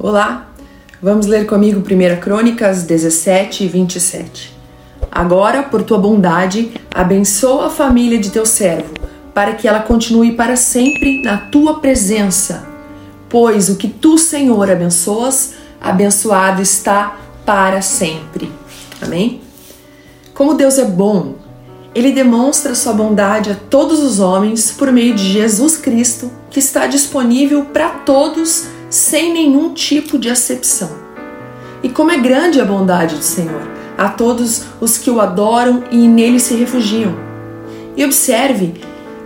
Olá, vamos ler comigo 1 Crônicas 17 e 27. Agora, por tua bondade, abençoa a família de teu servo, para que ela continue para sempre na tua presença. Pois o que tu, Senhor, abençoas, abençoado está para sempre. Amém? Como Deus é bom, ele demonstra sua bondade a todos os homens por meio de Jesus Cristo, que está disponível para todos sem nenhum tipo de acepção. E como é grande a bondade do Senhor a todos os que o adoram e nele se refugiam. E observe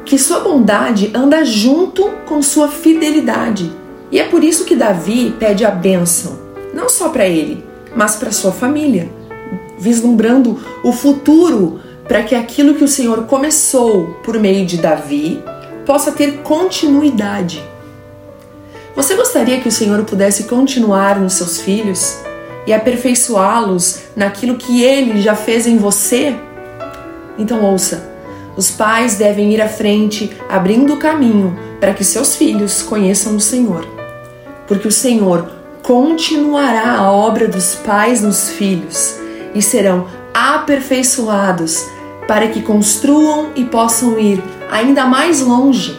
que sua bondade anda junto com sua fidelidade. E é por isso que Davi pede a bênção, não só para ele, mas para sua família, vislumbrando o futuro para que aquilo que o Senhor começou por meio de Davi possa ter continuidade. Você gostaria que o Senhor pudesse continuar nos seus filhos e aperfeiçoá-los naquilo que ele já fez em você? Então ouça. Os pais devem ir à frente, abrindo o caminho para que seus filhos conheçam o Senhor. Porque o Senhor continuará a obra dos pais nos filhos e serão aperfeiçoados para que construam e possam ir ainda mais longe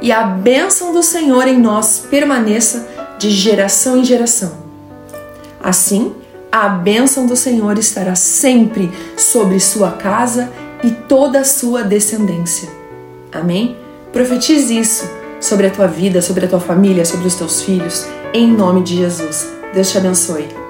e a bênção do Senhor em nós permaneça de geração em geração. Assim, a bênção do Senhor estará sempre sobre sua casa e toda a sua descendência. Amém? Profetize isso sobre a tua vida, sobre a tua família, sobre os teus filhos, em nome de Jesus. Deus te abençoe.